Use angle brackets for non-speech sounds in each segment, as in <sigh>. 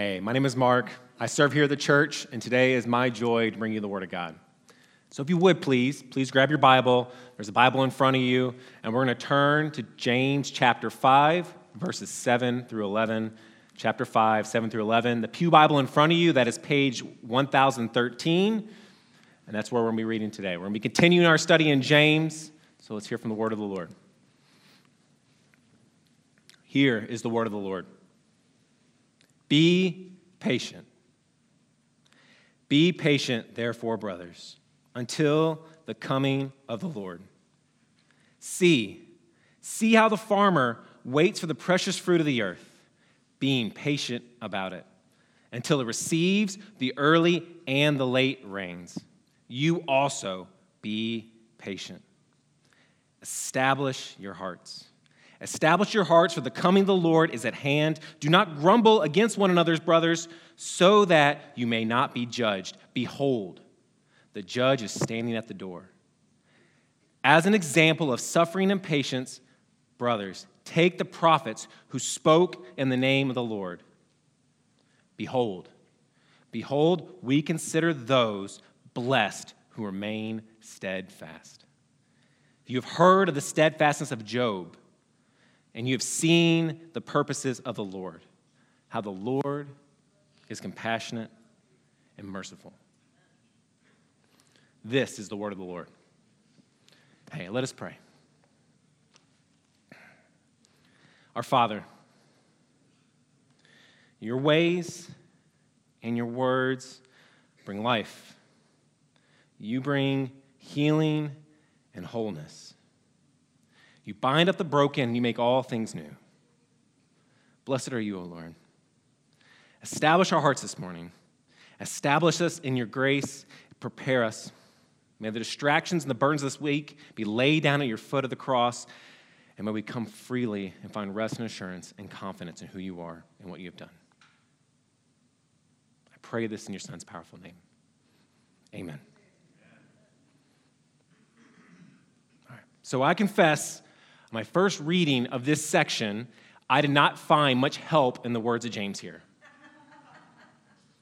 Hey, my name is Mark. I serve here at the church, and today is my joy to bring you the Word of God. So, if you would please, please grab your Bible. There's a Bible in front of you, and we're going to turn to James chapter 5, verses 7 through 11. Chapter 5, 7 through 11. The Pew Bible in front of you, that is page 1013, and that's where we're going to be reading today. We're going to be continuing our study in James, so let's hear from the Word of the Lord. Here is the Word of the Lord. Be patient. Be patient, therefore, brothers, until the coming of the Lord. See, see how the farmer waits for the precious fruit of the earth, being patient about it, until it receives the early and the late rains. You also be patient. Establish your hearts Establish your hearts, for the coming of the Lord is at hand. Do not grumble against one another's brothers, so that you may not be judged. Behold, the judge is standing at the door. As an example of suffering and patience, brothers, take the prophets who spoke in the name of the Lord. Behold, behold, we consider those blessed who remain steadfast. You have heard of the steadfastness of Job and you have seen the purposes of the Lord, how the Lord is compassionate and merciful. This is the word of the Lord. Hey, let us pray. Our Father, your ways and your words bring life. You bring healing and wholeness. You bind up the broken, you make all things new. Blessed are you, O Lord. Establish our hearts this morning. Establish us in your grace. Prepare us. May the distractions and the burdens this week be laid down at your foot of the cross, and may we come freely and find rest and assurance and confidence in who you are and what you have done. I pray this in your Son's powerful name. Amen. All right. So I confess my first reading of this section, I did not find much help in the words of James here.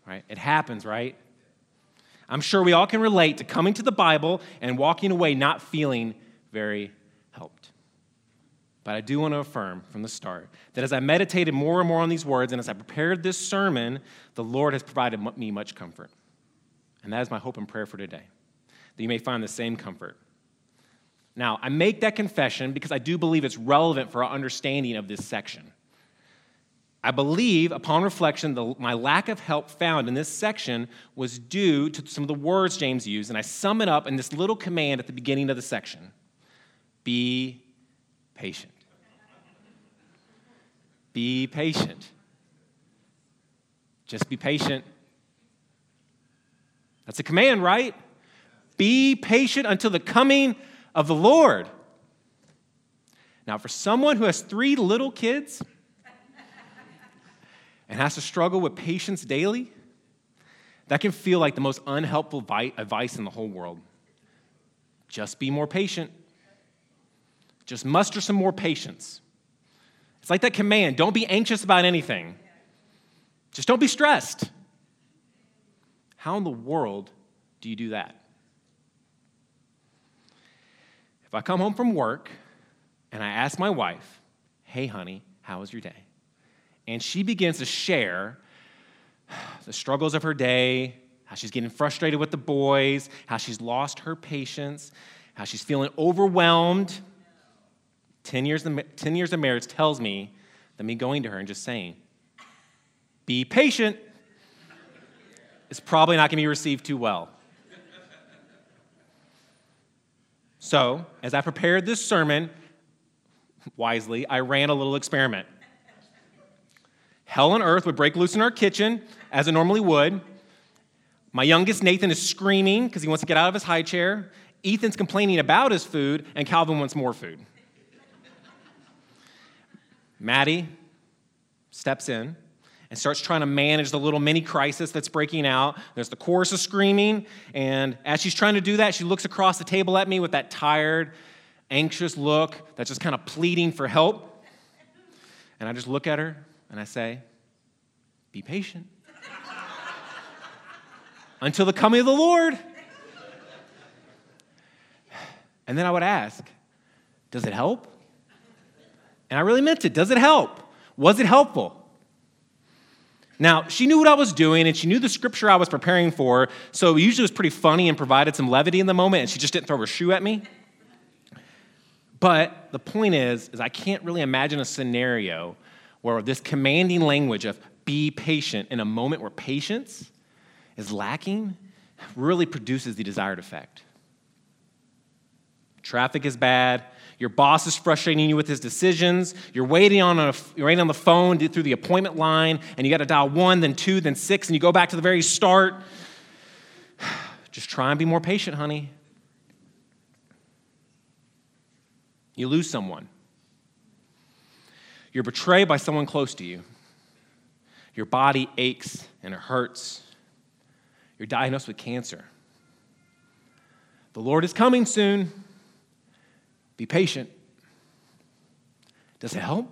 Right? It happens, right? I'm sure we all can relate to coming to the Bible and walking away not feeling very helped. But I do want to affirm from the start that as I meditated more and more on these words and as I prepared this sermon, the Lord has provided me much comfort. And that is my hope and prayer for today, that you may find the same comfort now, I make that confession because I do believe it's relevant for our understanding of this section. I believe, upon reflection, the, my lack of help found in this section was due to some of the words James used, and I sum it up in this little command at the beginning of the section Be patient. Be patient. Just be patient. That's a command, right? Be patient until the coming of the Lord. Now, for someone who has three little kids and has to struggle with patience daily, that can feel like the most unhelpful advice in the whole world. Just be more patient. Just muster some more patience. It's like that command don't be anxious about anything, just don't be stressed. How in the world do you do that? If I come home from work and I ask my wife, hey, honey, how was your day? And she begins to share the struggles of her day, how she's getting frustrated with the boys, how she's lost her patience, how she's feeling overwhelmed. 10 years, of, 10 years of marriage tells me that me going to her and just saying, be patient, is probably not going to be received too well. So, as I prepared this sermon, wisely, I ran a little experiment. Hell on earth would break loose in our kitchen, as it normally would. My youngest, Nathan, is screaming because he wants to get out of his high chair. Ethan's complaining about his food, and Calvin wants more food. Maddie steps in and starts trying to manage the little mini crisis that's breaking out. There's the chorus of screaming, and as she's trying to do that, she looks across the table at me with that tired, anxious look that's just kind of pleading for help. And I just look at her and I say, be patient until the coming of the Lord. And then I would ask, does it help? And I really meant it. Does it help? Was it helpful? Now, she knew what I was doing and she knew the scripture I was preparing for, so usually it was pretty funny and provided some levity in the moment, and she just didn't throw her shoe at me. But the point is, is I can't really imagine a scenario where this commanding language of be patient in a moment where patience is lacking really produces the desired effect. Traffic is bad, your boss is frustrating you with his decisions. You're waiting on, a, you're waiting on the phone through the appointment line, and you got to dial one, then two, then six, and you go back to the very start. <sighs> Just try and be more patient, honey. You lose someone. You're betrayed by someone close to you. Your body aches and it hurts. You're diagnosed with cancer. The Lord is coming soon. Be patient. Does it help?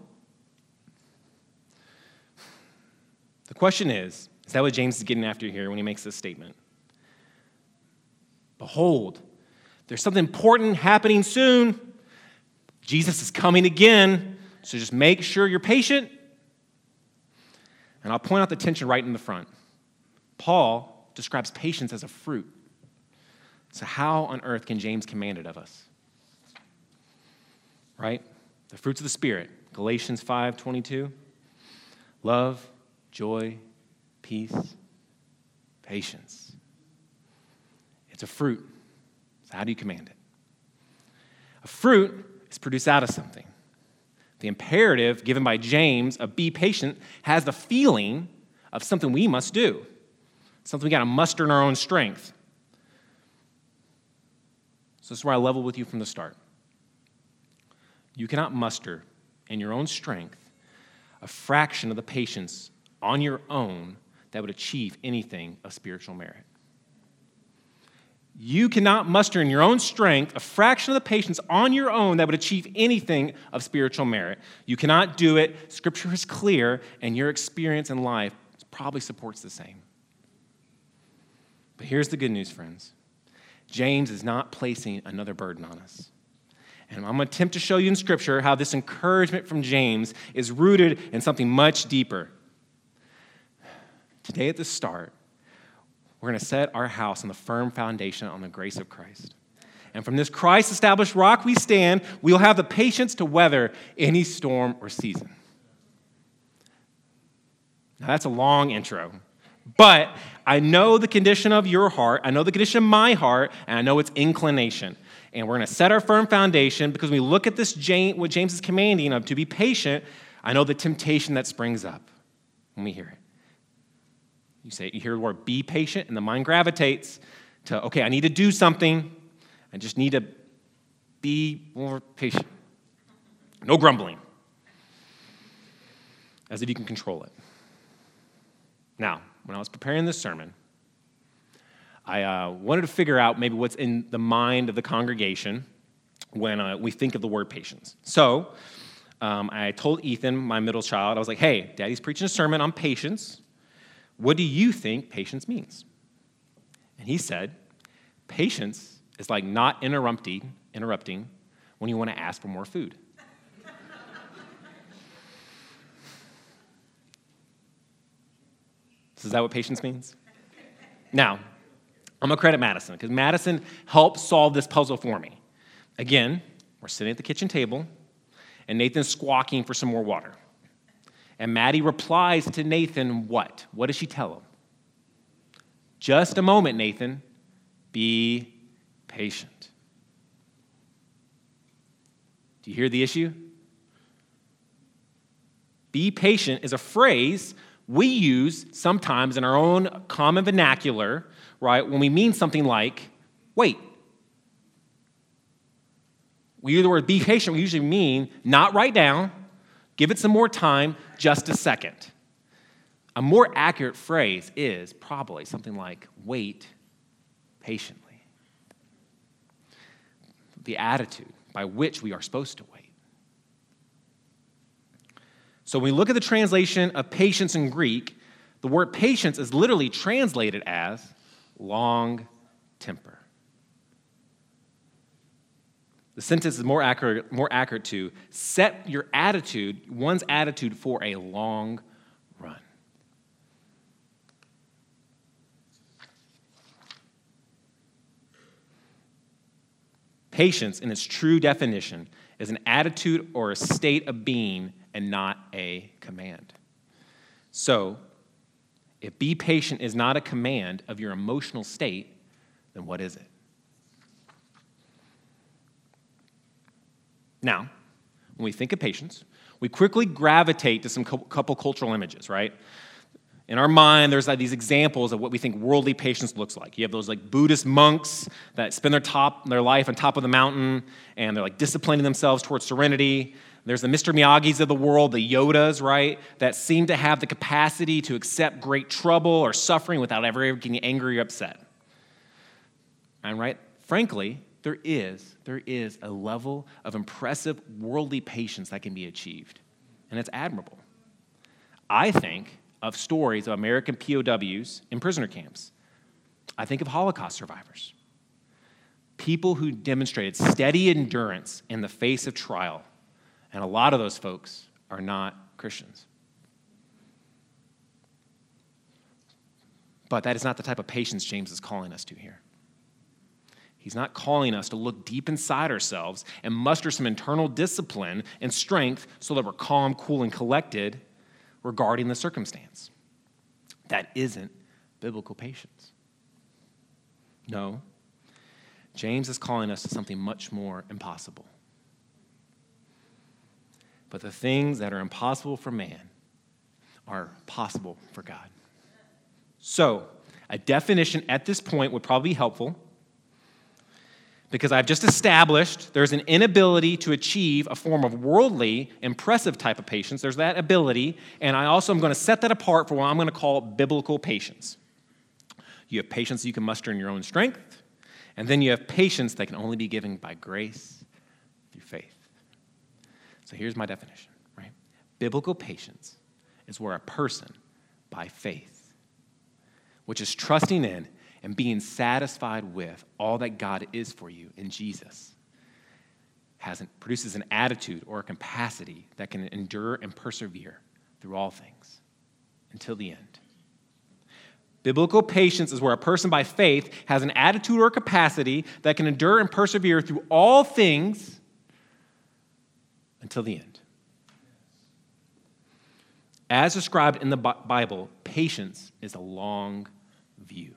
The question is is that what James is getting after here when he makes this statement? Behold, there's something important happening soon. Jesus is coming again, so just make sure you're patient. And I'll point out the tension right in the front. Paul describes patience as a fruit. So, how on earth can James command it of us? Right? The fruits of the Spirit, Galatians 5 22. Love, joy, peace, patience. It's a fruit. So, how do you command it? A fruit is produced out of something. The imperative given by James of be patient has the feeling of something we must do, something we got to muster in our own strength. So, this is where I level with you from the start. You cannot muster in your own strength a fraction of the patience on your own that would achieve anything of spiritual merit. You cannot muster in your own strength a fraction of the patience on your own that would achieve anything of spiritual merit. You cannot do it. Scripture is clear, and your experience in life probably supports the same. But here's the good news, friends James is not placing another burden on us. And I'm going to attempt to show you in Scripture how this encouragement from James is rooted in something much deeper. Today, at the start, we're going to set our house on the firm foundation on the grace of Christ. And from this Christ established rock we stand, we'll have the patience to weather any storm or season. Now, that's a long intro, but I know the condition of your heart, I know the condition of my heart, and I know its inclination and we're going to set our firm foundation because when we look at this, James, what James is commanding of to be patient, I know the temptation that springs up when we hear it. You say, you hear the word be patient, and the mind gravitates to, okay, I need to do something. I just need to be more patient. No grumbling, as if you can control it. Now, when I was preparing this sermon, I uh, wanted to figure out maybe what's in the mind of the congregation when uh, we think of the word patience. So um, I told Ethan, my middle child, I was like, hey, daddy's preaching a sermon on patience. What do you think patience means? And he said, patience is like not interrupting, interrupting when you want to ask for more food. <laughs> is that what patience means? Now, I'm going to credit Madison because Madison helped solve this puzzle for me. Again, we're sitting at the kitchen table, and Nathan's squawking for some more water. And Maddie replies to Nathan, What? What does she tell him? Just a moment, Nathan. Be patient. Do you hear the issue? Be patient is a phrase we use sometimes in our own common vernacular right, when we mean something like, wait. We use the word be patient, we usually mean not write down, give it some more time, just a second. A more accurate phrase is probably something like wait patiently. The attitude by which we are supposed to wait. So when we look at the translation of patience in Greek, The word patience is literally translated as long temper. The sentence is more accurate, more accurate to set your attitude, one's attitude, for a long run. Patience, in its true definition, is an attitude or a state of being and not a command. So, if be patient is not a command of your emotional state, then what is it? Now, when we think of patience, we quickly gravitate to some couple cultural images, right? In our mind, there's like these examples of what we think worldly patience looks like. You have those like Buddhist monks that spend their top their life on top of the mountain and they're like disciplining themselves towards serenity. There's the Mr. Miyagi's of the world, the Yodas, right, that seem to have the capacity to accept great trouble or suffering without ever getting angry or upset. And right, frankly, there is, there is a level of impressive worldly patience that can be achieved, and it's admirable. I think of stories of American POWs in prisoner camps. I think of Holocaust survivors. People who demonstrated steady endurance in the face of trial. And a lot of those folks are not Christians. But that is not the type of patience James is calling us to here. He's not calling us to look deep inside ourselves and muster some internal discipline and strength so that we're calm, cool, and collected regarding the circumstance. That isn't biblical patience. No. James is calling us to something much more impossible. But the things that are impossible for man are possible for God. So, a definition at this point would probably be helpful because I've just established there's an inability to achieve a form of worldly, impressive type of patience. There's that ability, and I also am going to set that apart for what I'm going to call biblical patience. You have patience you can muster in your own strength, and then you have patience that can only be given by grace through faith. So here's my definition, right? Biblical patience is where a person, by faith, which is trusting in and being satisfied with all that God is for you in Jesus has, produces an attitude or a capacity that can endure and persevere through all things until the end. Biblical patience is where a person by faith has an attitude or capacity that can endure and persevere through all things until the end. As described in the Bible, patience is a long view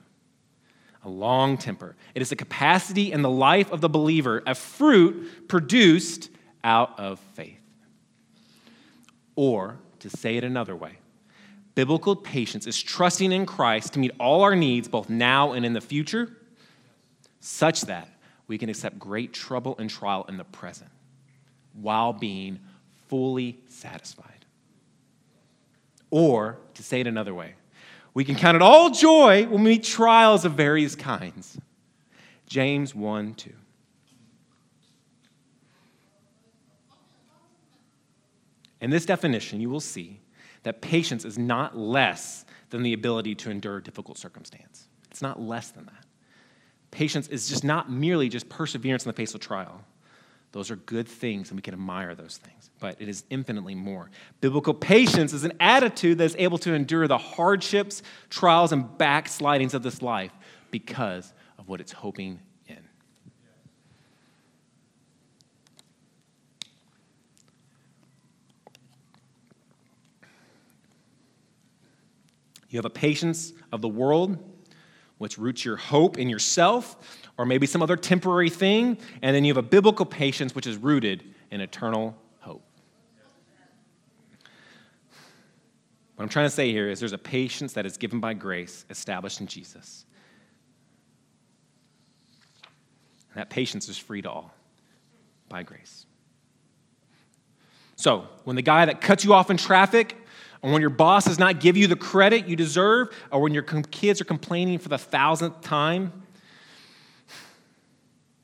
a long temper. It is the capacity in the life of the believer, a fruit produced out of faith. Or, to say it another way, biblical patience is trusting in Christ to meet all our needs, both now and in the future, such that we can accept great trouble and trial in the present while being fully satisfied. Or, to say it another way, we can count it all joy when we meet trials of various kinds. James 1 2. In this definition, you will see that patience is not less than the ability to endure difficult circumstance. It's not less than that. Patience is just not merely just perseverance in the face of trial. Those are good things, and we can admire those things, but it is infinitely more. Biblical patience is an attitude that is able to endure the hardships, trials, and backslidings of this life because of what it's hoping in. You have a patience of the world, which roots your hope in yourself or maybe some other temporary thing, and then you have a biblical patience which is rooted in eternal hope. What I'm trying to say here is there's a patience that is given by grace, established in Jesus. And that patience is free to all by grace. So, when the guy that cuts you off in traffic, or when your boss does not give you the credit you deserve, or when your kids are complaining for the thousandth time,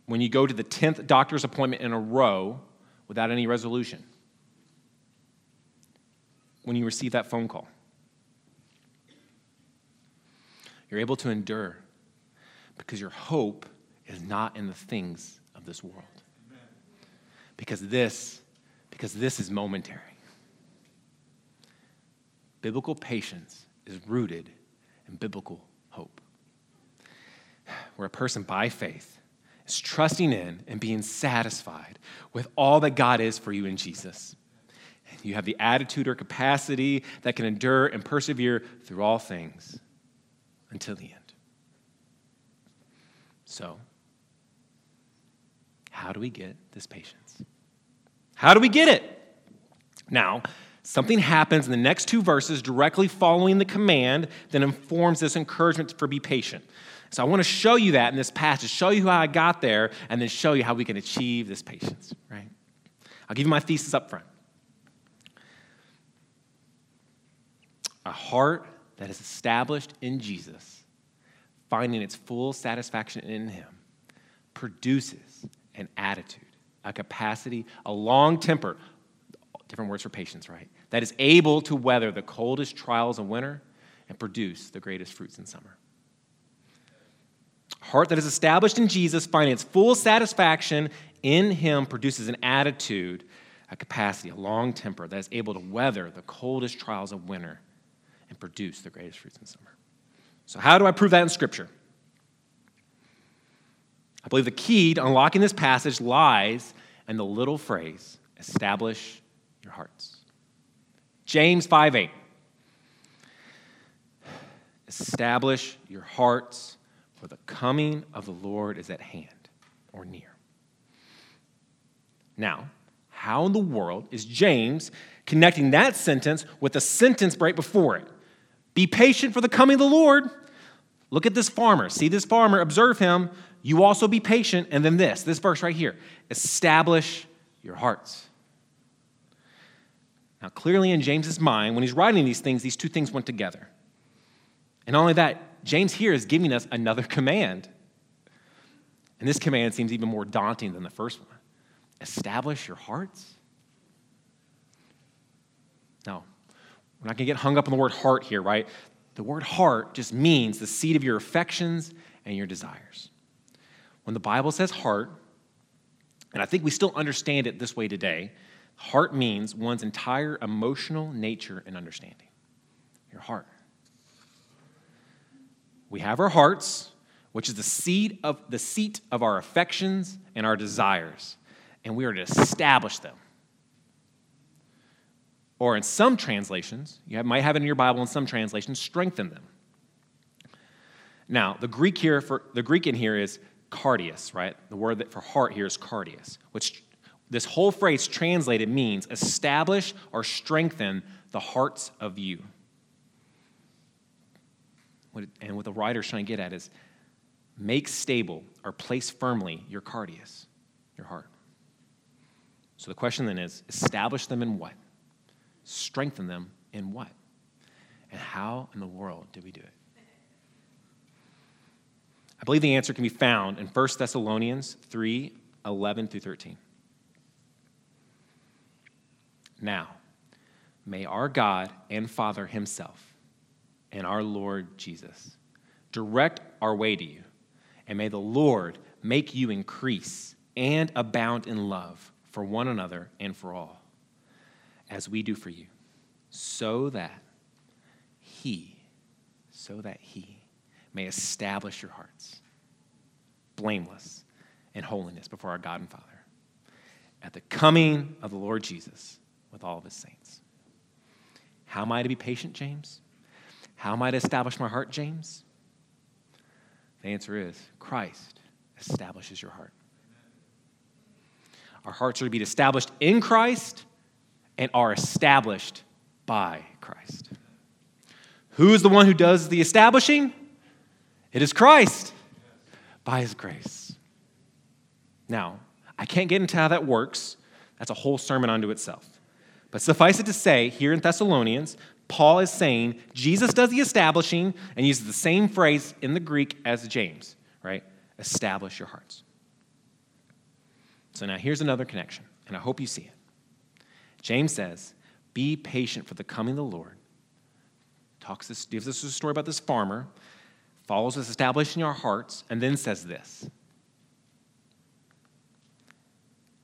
when you go to the 10th doctor's appointment in a row without any resolution. When you receive that phone call. You're able to endure because your hope is not in the things of this world. Because this, because this is momentary. Biblical patience is rooted in biblical hope. Where a person by faith is trusting in and being satisfied with all that God is for you in Jesus. You have the attitude or capacity that can endure and persevere through all things until the end. So, how do we get this patience? How do we get it? Now, something happens in the next two verses directly following the command that informs this encouragement for be patient. So I want to show you that in this passage, show you how I got there, and then show you how we can achieve this patience, right? I'll give you my thesis up front. A heart that is established in Jesus, finding its full satisfaction in Him, produces an attitude, a capacity, a long temper, different words for patience, right? That is able to weather the coldest trials of winter and produce the greatest fruits in summer. Heart that is established in Jesus, finding its full satisfaction in Him, produces an attitude, a capacity, a long temper that is able to weather the coldest trials of winter and produce the greatest fruits in summer. So, how do I prove that in Scripture? I believe the key to unlocking this passage lies in the little phrase, establish your hearts. James 5 8. Establish your hearts, for the coming of the Lord is at hand or near. Now, how in the world is James connecting that sentence with the sentence right before it? Be patient for the coming of the Lord. Look at this farmer. See this farmer, observe him. You also be patient. And then this, this verse right here establish your hearts. Now, clearly in James's mind, when he's writing these things, these two things went together. And not only that, James here is giving us another <laughs> command. And this command seems even more daunting than the first one establish your hearts. Now, we're not going to get hung up on the word heart here, right? The word heart just means the seat of your affections and your desires. When the Bible says heart, and I think we still understand it this way today, heart means one's entire emotional nature and understanding. Your heart. We have our hearts, which is the seat of the seat of our affections and our desires, and we are to establish them. Or in some translations, you might have it in your Bible in some translations, strengthen them. Now, the Greek here for the Greek in here is cardias, right? The word that for heart here is cardias, which this whole phrase translated means establish or strengthen the hearts of you. And what the writer's trying to get at is make stable or place firmly your cardias, your heart. So the question then is establish them in what? Strengthen them in what? And how in the world do we do it? I believe the answer can be found in 1 Thessalonians 3 11 through 13. Now, may our God and Father Himself and our Lord Jesus direct our way to you, and may the Lord make you increase and abound in love for one another and for all, as we do for you, so that He, so that He may establish your hearts blameless in holiness before our God and Father at the coming of the Lord Jesus with all of his saints. How am I to be patient, James? How am I to establish my heart, James? The answer is Christ establishes your heart. Our hearts are to be established in Christ and are established by Christ. Who is the one who does the establishing? It is Christ by his grace. Now, I can't get into how that works. That's a whole sermon unto itself. But suffice it to say, here in Thessalonians, Paul is saying Jesus does the establishing and uses the same phrase in the Greek as James, right? Establish your hearts. So now here's another connection, and I hope you see it. James says, Be patient for the coming of the Lord. Talks this, gives us a story about this farmer follows with establishing our hearts, and then says this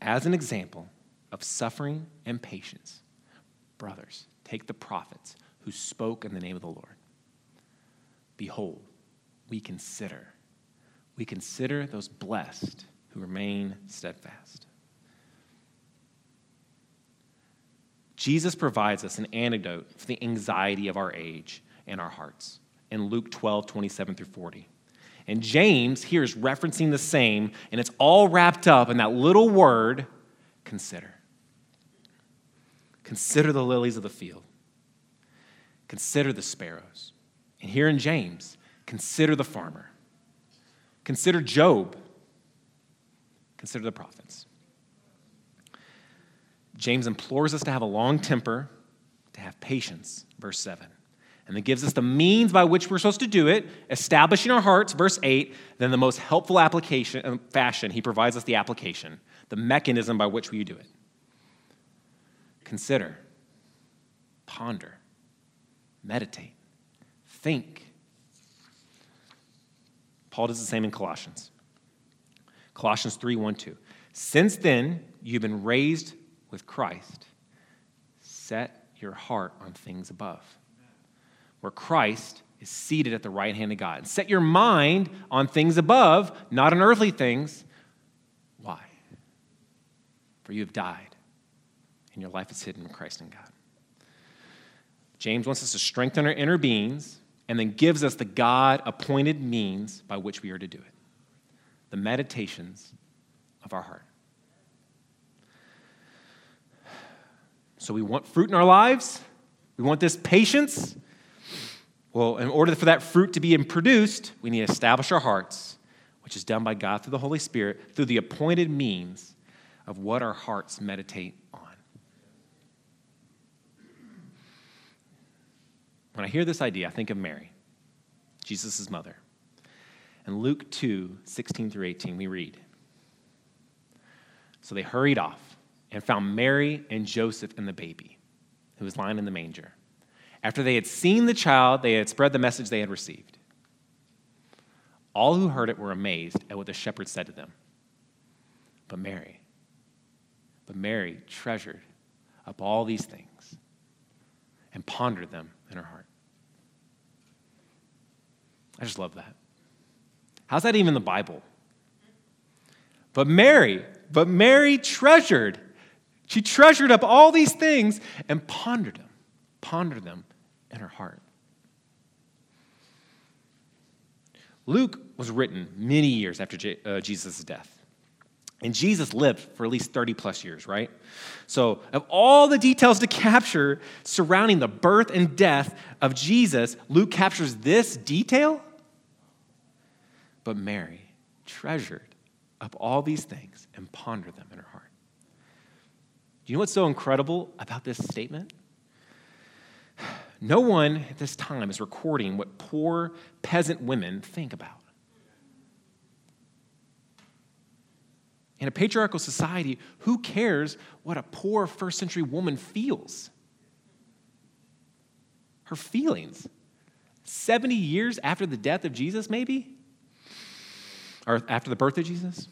As an example of suffering and patience, brothers, take the prophets who spoke in the name of the Lord. Behold, we consider, we consider those blessed who remain steadfast. Jesus provides us an antidote for the anxiety of our age and our hearts in Luke 12, 27 through 40. And James here is referencing the same, and it's all wrapped up in that little word consider. Consider the lilies of the field, consider the sparrows. And here in James, consider the farmer, consider Job, consider the prophets. James implores us to have a long temper, to have patience, verse 7. And then gives us the means by which we're supposed to do it, establishing our hearts, verse 8. Then the most helpful application fashion, he provides us the application, the mechanism by which we do it. Consider, ponder, meditate, think. Paul does the same in Colossians. Colossians 3 1 2. Since then, you've been raised with Christ, set your heart on things above, where Christ is seated at the right hand of God. And set your mind on things above, not on earthly things. Why? For you have died, and your life is hidden in Christ and God. James wants us to strengthen our inner beings and then gives us the God appointed means by which we are to do it the meditations of our heart. So we want fruit in our lives. We want this patience. Well, in order for that fruit to be produced, we need to establish our hearts, which is done by God through the Holy Spirit, through the appointed means of what our hearts meditate on. When I hear this idea, I think of Mary, Jesus' mother. In Luke 2 16 through 18, we read So they hurried off and found Mary and Joseph and the baby, who was lying in the manger. After they had seen the child, they had spread the message they had received. All who heard it were amazed at what the shepherds said to them. But Mary, but Mary treasured up all these things and pondered them in her heart. I just love that. How's that even the Bible? But Mary, but Mary treasured she treasured up all these things and pondered them, pondered them in her heart. Luke was written many years after uh, Jesus' death. And Jesus lived for at least 30 plus years, right? So, of all the details to capture surrounding the birth and death of Jesus, Luke captures this detail. But Mary treasured up all these things and pondered them in her heart Do you know what's so incredible about this statement? No one at this time is recording what poor peasant women think about. In a patriarchal society, who cares what a poor first century woman feels? Her feelings. 70 years after the death of Jesus, maybe? Or after the birth of Jesus?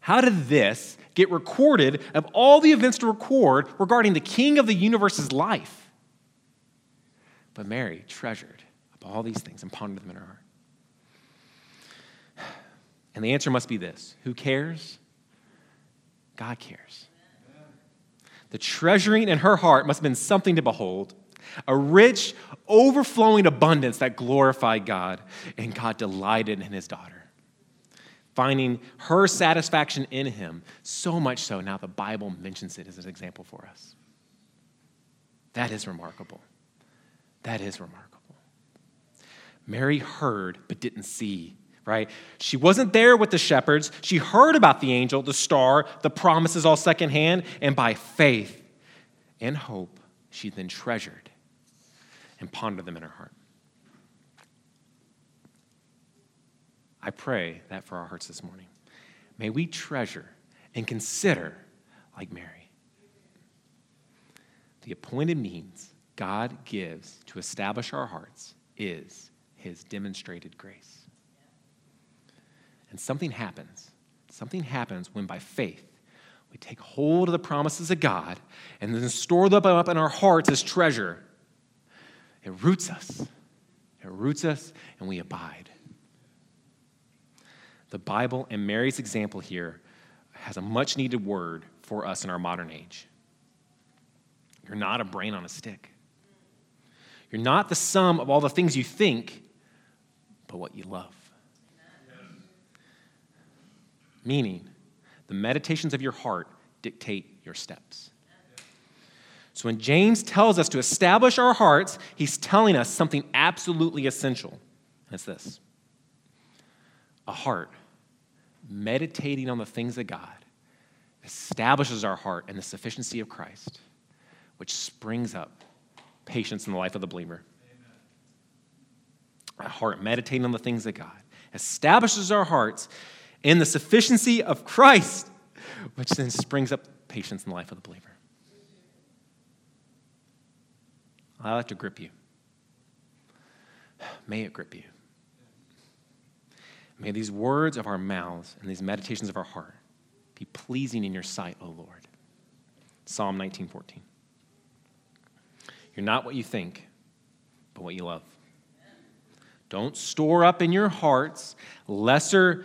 How did this get recorded of all the events to record regarding the king of the universe's life? But Mary treasured up all these things and pondered them in her heart. And the answer must be this Who cares? God cares. The treasuring in her heart must have been something to behold a rich, overflowing abundance that glorified God, and God delighted in his daughter finding her satisfaction in him. So much so, now the Bible mentions it as an example for us. That is remarkable. That is remarkable. Mary heard but didn't see, right? She wasn't there with the shepherds. She heard about the angel, the star, the promises all secondhand, and by faith and hope, she then treasured and pondered them in her heart. I pray that for our hearts this morning. May we treasure and consider like Mary. The appointed means God gives to establish our hearts is his demonstrated grace. And something happens. Something happens when by faith we take hold of the promises of God and then store them up in our hearts as treasure. It roots us. It roots us and we abide. The Bible and Mary's example here has a much needed word for us in our modern age. You're not a brain on a stick. You're not the sum of all the things you think, but what you love. Meaning, the meditations of your heart dictate your steps. So when James tells us to establish our hearts, he's telling us something absolutely essential. And it's this a heart meditating on the things of God establishes our heart in the sufficiency of Christ, which springs up patience in the life of the believer. A heart meditating on the things of God establishes our hearts in the sufficiency of Christ, which then springs up patience in the life of the believer. I like to grip you. May it grip you. May these words of our mouths and these meditations of our heart be pleasing in your sight, O Lord. Psalm 19:14. You're not what you think, but what you love. Don't store up in your hearts lesser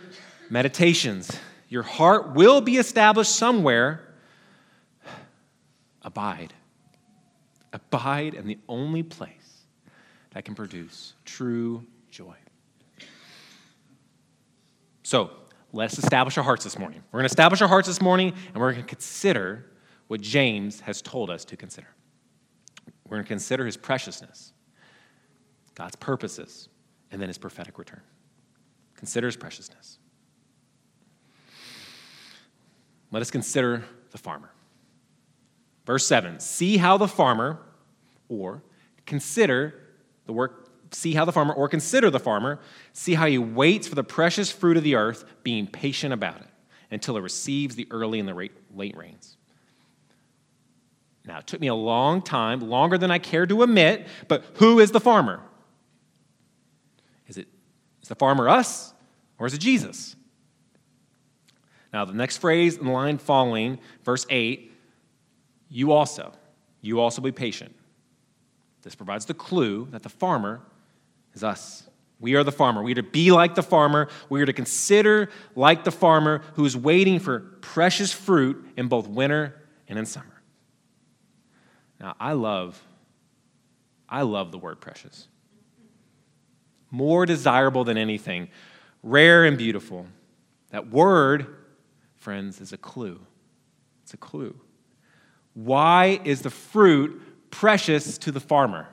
meditations. Your heart will be established somewhere. Abide. Abide in the only place that can produce true joy. So, let's establish our hearts this morning. We're going to establish our hearts this morning, and we're going to consider what James has told us to consider. We're going to consider his preciousness, God's purposes, and then his prophetic return. Consider his preciousness. Let us consider the farmer. Verse 7 See how the farmer, or consider the work, see how the farmer, or consider the farmer, see how he waits for the precious fruit of the earth, being patient about it until it receives the early and the late rains. Now, it took me a long time, longer than I care to admit, but who is the farmer? Is it is the farmer us or is it Jesus? Now, the next phrase in the line following, verse 8, you also, you also be patient. This provides the clue that the farmer is us. We are the farmer. We are to be like the farmer. We are to consider like the farmer who is waiting for precious fruit in both winter and in summer. Now, I love, I love the word precious. More desirable than anything, rare and beautiful. That word, friends, is a clue. It's a clue. Why is the fruit precious to the farmer?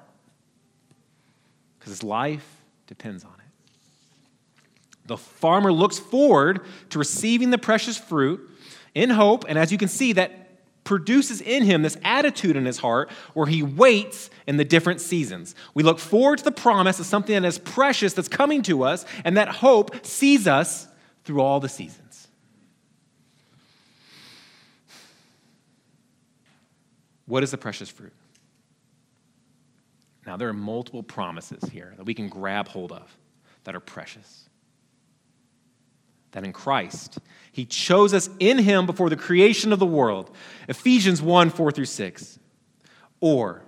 Because his life depends on it. The farmer looks forward to receiving the precious fruit in hope, and as you can see, that produces in him this attitude in his heart where he waits in the different seasons. We look forward to the promise of something that is precious that's coming to us, and that hope sees us through all the seasons. What is the precious fruit? Now, there are multiple promises here that we can grab hold of that are precious that in Christ, He chose us in Him before the creation of the world. Ephesians 1 4 through 6. Or,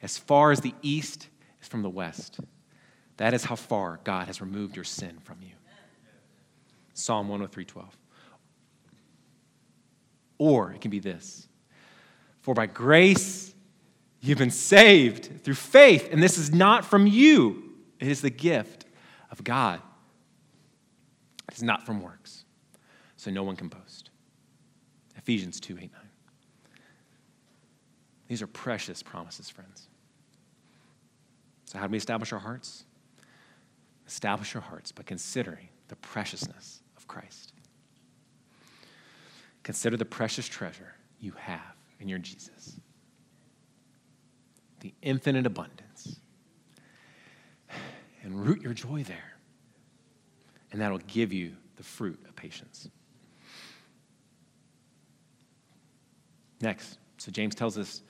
as far as the east is from the west, that is how far God has removed your sin from you. Psalm 103 12. Or it can be this For by grace you've been saved through faith, and this is not from you, it is the gift of God it's not from works, so no one can boast. Ephesians 2 8 9. These are precious promises, friends. So, how do we establish our hearts? Establish our hearts by considering the preciousness of Christ. Consider the precious treasure you have in your Jesus, the infinite abundance, and root your joy there and that'll give you the fruit of patience. Next, so James tells us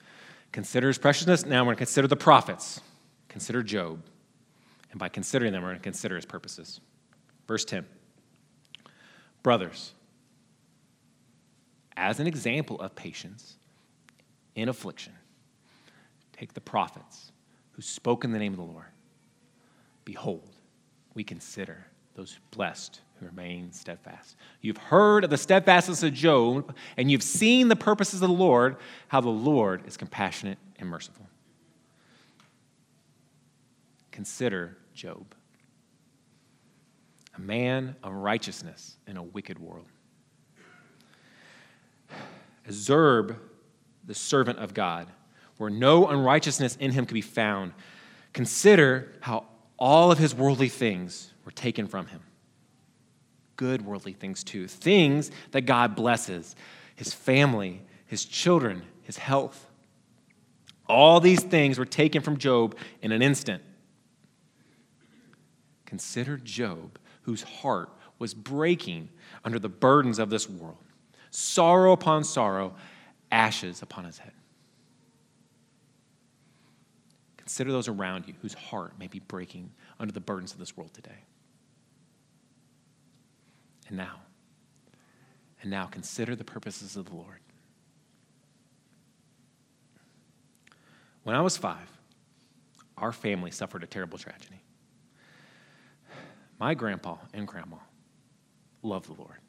consider his preciousness. Now we're going to consider the prophets. Consider Job And by considering them, we're going to consider his purposes. Verse 10 Brothers, as an example of patience in affliction, take the prophets who spoke in the name of the Lord. Behold, we consider those blessed who remain steadfast. You've heard of the steadfastness of Job, and you've seen the purposes of the Lord, how the Lord is compassionate and merciful. Consider Job, a man of righteousness in a wicked world. Zerb, the servant of God, where no unrighteousness in him could be found, consider how all of his worldly things were taken from him. Good worldly things, too. Things that God blesses his family, his children, his health. All these things were taken from Job in an instant. Consider Job, whose heart was breaking under the burdens of this world. Sorrow upon sorrow, ashes upon his head. Consider those around you whose heart may be breaking under the burdens of this world today. And now, and now consider the purposes of the Lord. When I was five, our family suffered a terrible tragedy. My grandpa and grandma loved the Lord.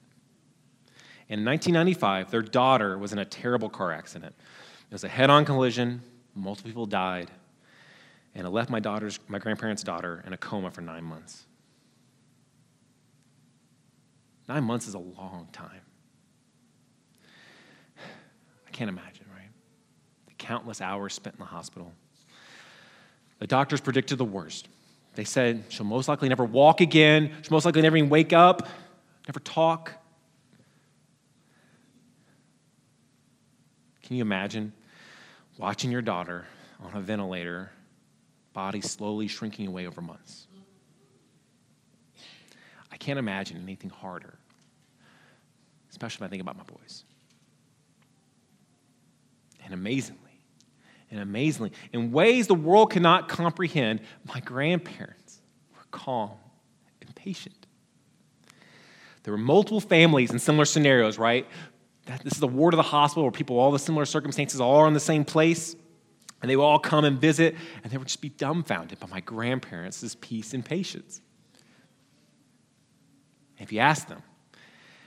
In 1995, their daughter was in a terrible car accident. It was a head on collision, multiple people died, and it left my, daughter's, my grandparents' daughter in a coma for nine months. Nine months is a long time. I can't imagine, right? The countless hours spent in the hospital. The doctors predicted the worst. They said she'll most likely never walk again. She'll most likely never even wake up, never talk. Can you imagine watching your daughter on a ventilator, body slowly shrinking away over months? I can't imagine anything harder, especially if I think about my boys. And amazingly, and amazingly, in ways the world cannot comprehend, my grandparents were calm and patient. There were multiple families in similar scenarios, right? This is the ward of the hospital where people, all the similar circumstances, all are in the same place. And they would all come and visit, and they would just be dumbfounded by my grandparents' peace and patience. if you ask them,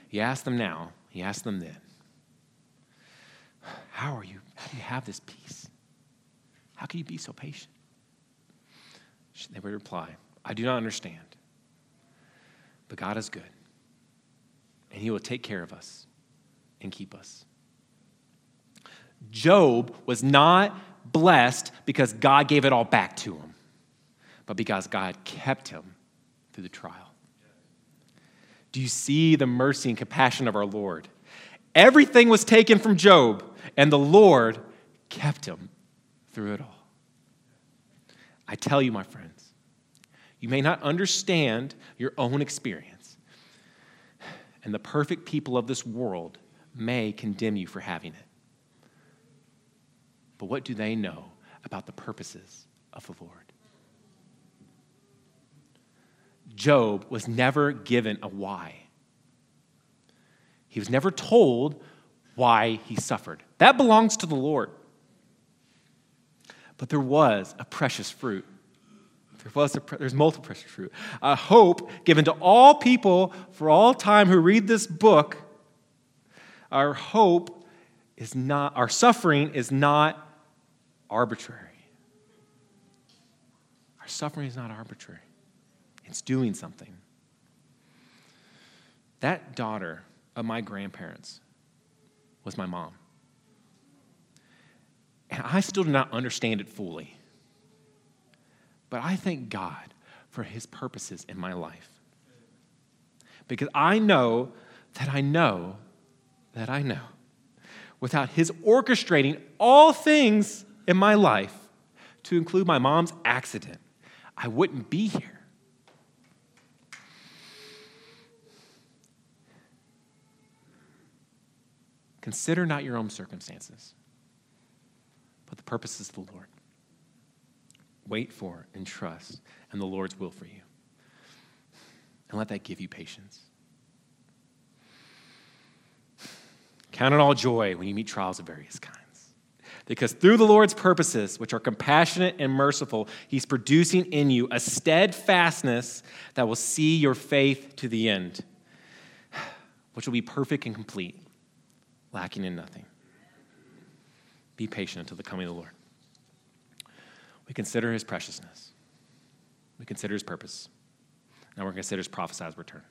you ask them now, you ask them then, how are you? How do you have this peace? How can you be so patient? They would reply, I do not understand. But God is good, and He will take care of us and keep us. Job was not blessed because God gave it all back to him, but because God kept him through the trial. Do you see the mercy and compassion of our Lord? Everything was taken from Job, and the Lord kept him through it all. I tell you, my friends, you may not understand your own experience, and the perfect people of this world may condemn you for having it. But what do they know about the purposes of the Lord? Job was never given a why. He was never told why he suffered. That belongs to the Lord. But there was a precious fruit. There was a, there's multiple precious fruit. A hope given to all people for all time who read this book. Our hope is not, our suffering is not arbitrary. Our suffering is not arbitrary, it's doing something. That daughter of my grandparents was my mom. And I still do not understand it fully. But I thank God for his purposes in my life. Because I know that I know that I know without his orchestrating all things in my life, to include my mom's accident, I wouldn't be here. Consider not your own circumstances but the purposes of the Lord. wait for, and trust in the Lord's will for you. And let that give you patience. Count it all joy when you meet trials of various kinds. Because through the Lord's purposes, which are compassionate and merciful, He's producing in you a steadfastness that will see your faith to the end, which will be perfect and complete, lacking in nothing. Be patient until the coming of the Lord. We consider His preciousness, we consider His purpose. Now we're going to consider His prophesied return.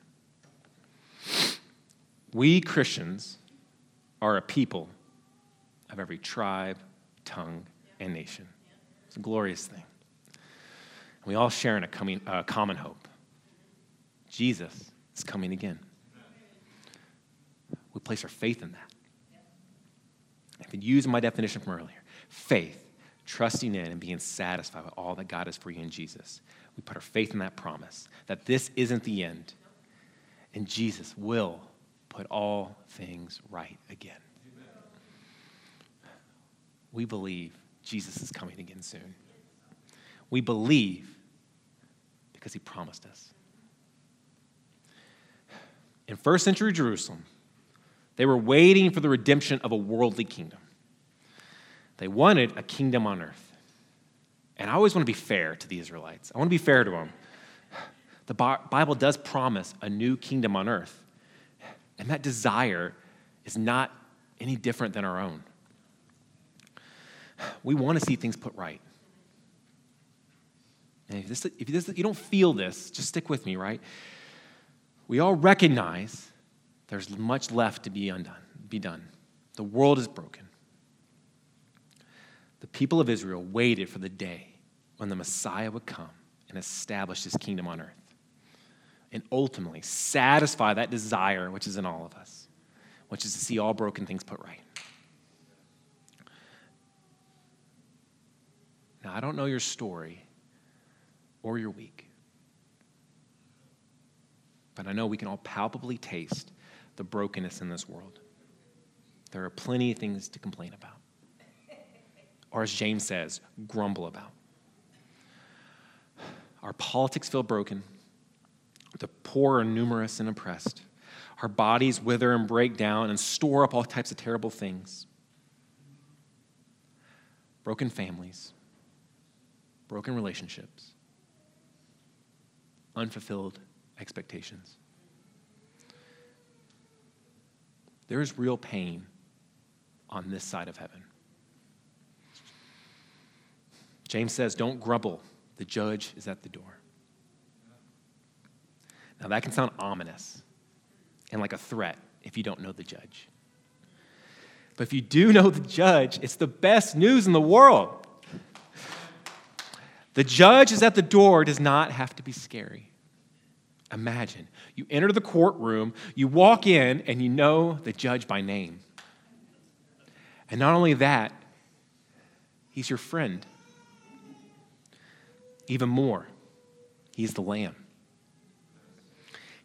We Christians are a people of every tribe, tongue, and nation. It's a glorious thing. And we all share in a coming, uh, common hope. Jesus is coming again. We place our faith in that. I've been using my definition from earlier faith, trusting in and being satisfied with all that God has for you in Jesus. We put our faith in that promise that this isn't the end, and Jesus will put all things right again we believe Jesus is coming again soon. We believe because he promised us. In first century Jerusalem, they were waiting for the redemption of a worldly kingdom. They wanted a kingdom on earth. And I always want to be fair to the Israelites. I want to be fair to them. The Bible does promise a new kingdom on earth. And that desire is not any different than our own we want to see things put right. And if, this, if this, you don't feel this, just stick with me, right? We all recognize there's much left to be undone, be done. The world is broken. The people of Israel waited for the day when the Messiah would come and establish his kingdom on earth and ultimately satisfy that desire which is in all of us, which is to see all broken things put right. Now, I don't know your story or your week, but I know we can all palpably taste the brokenness in this world. There are plenty of things to complain about, or as James says, grumble about. Our politics feel broken. The poor are numerous and oppressed. Our bodies wither and break down and store up all types of terrible things. Broken families, broken relationships, unfulfilled expectations. There is real pain on this side of heaven. James says, Don't grumble, the judge is at the door. Now, that can sound ominous and like a threat if you don't know the judge. But if you do know the judge, it's the best news in the world. The judge is at the door does not have to be scary. Imagine you enter the courtroom, you walk in, and you know the judge by name. And not only that, he's your friend. Even more, he's the Lamb.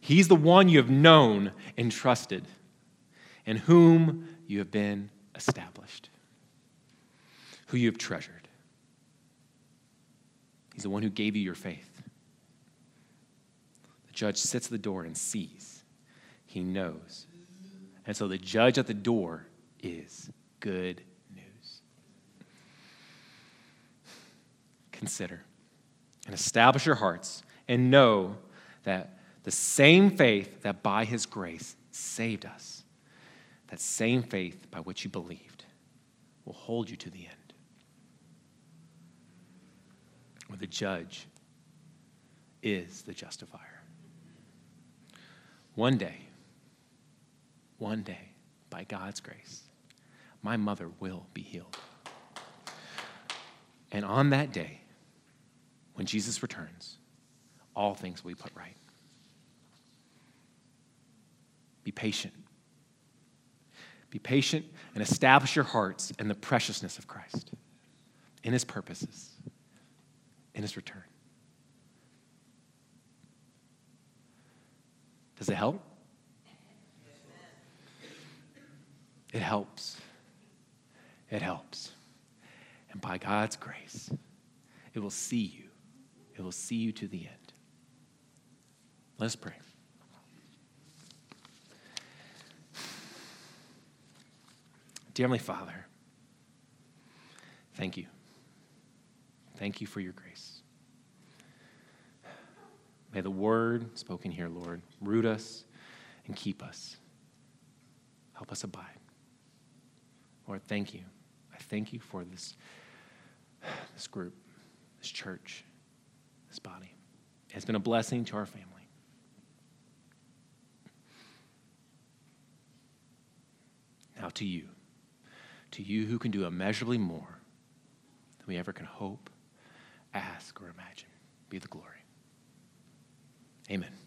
He's the one you have known and trusted, in whom you have been established, who you have treasured. He's the one who gave you your faith. The judge sits at the door and sees, he knows. And so the judge at the door is good news. Consider and establish your hearts and know that the same faith that by his grace saved us, that same faith by which you believed, will hold you to the end. Where the judge is the justifier. One day, one day, by God's grace, my mother will be healed. And on that day, when Jesus returns, all things will be put right. Be patient. Be patient and establish your hearts in the preciousness of Christ, in his purposes in his return. Does it help? It helps. It helps. And by God's grace, it will see you. It will see you to the end. Let's pray. Dear Heavenly Father, thank you. Thank you for your grace. May the word spoken here, Lord, root us and keep us. Help us abide. Lord, thank you. I thank you for this, this group, this church, this body. It's been a blessing to our family. Now to you, to you who can do immeasurably more than we ever can hope, ask, or imagine, be the glory. Amen.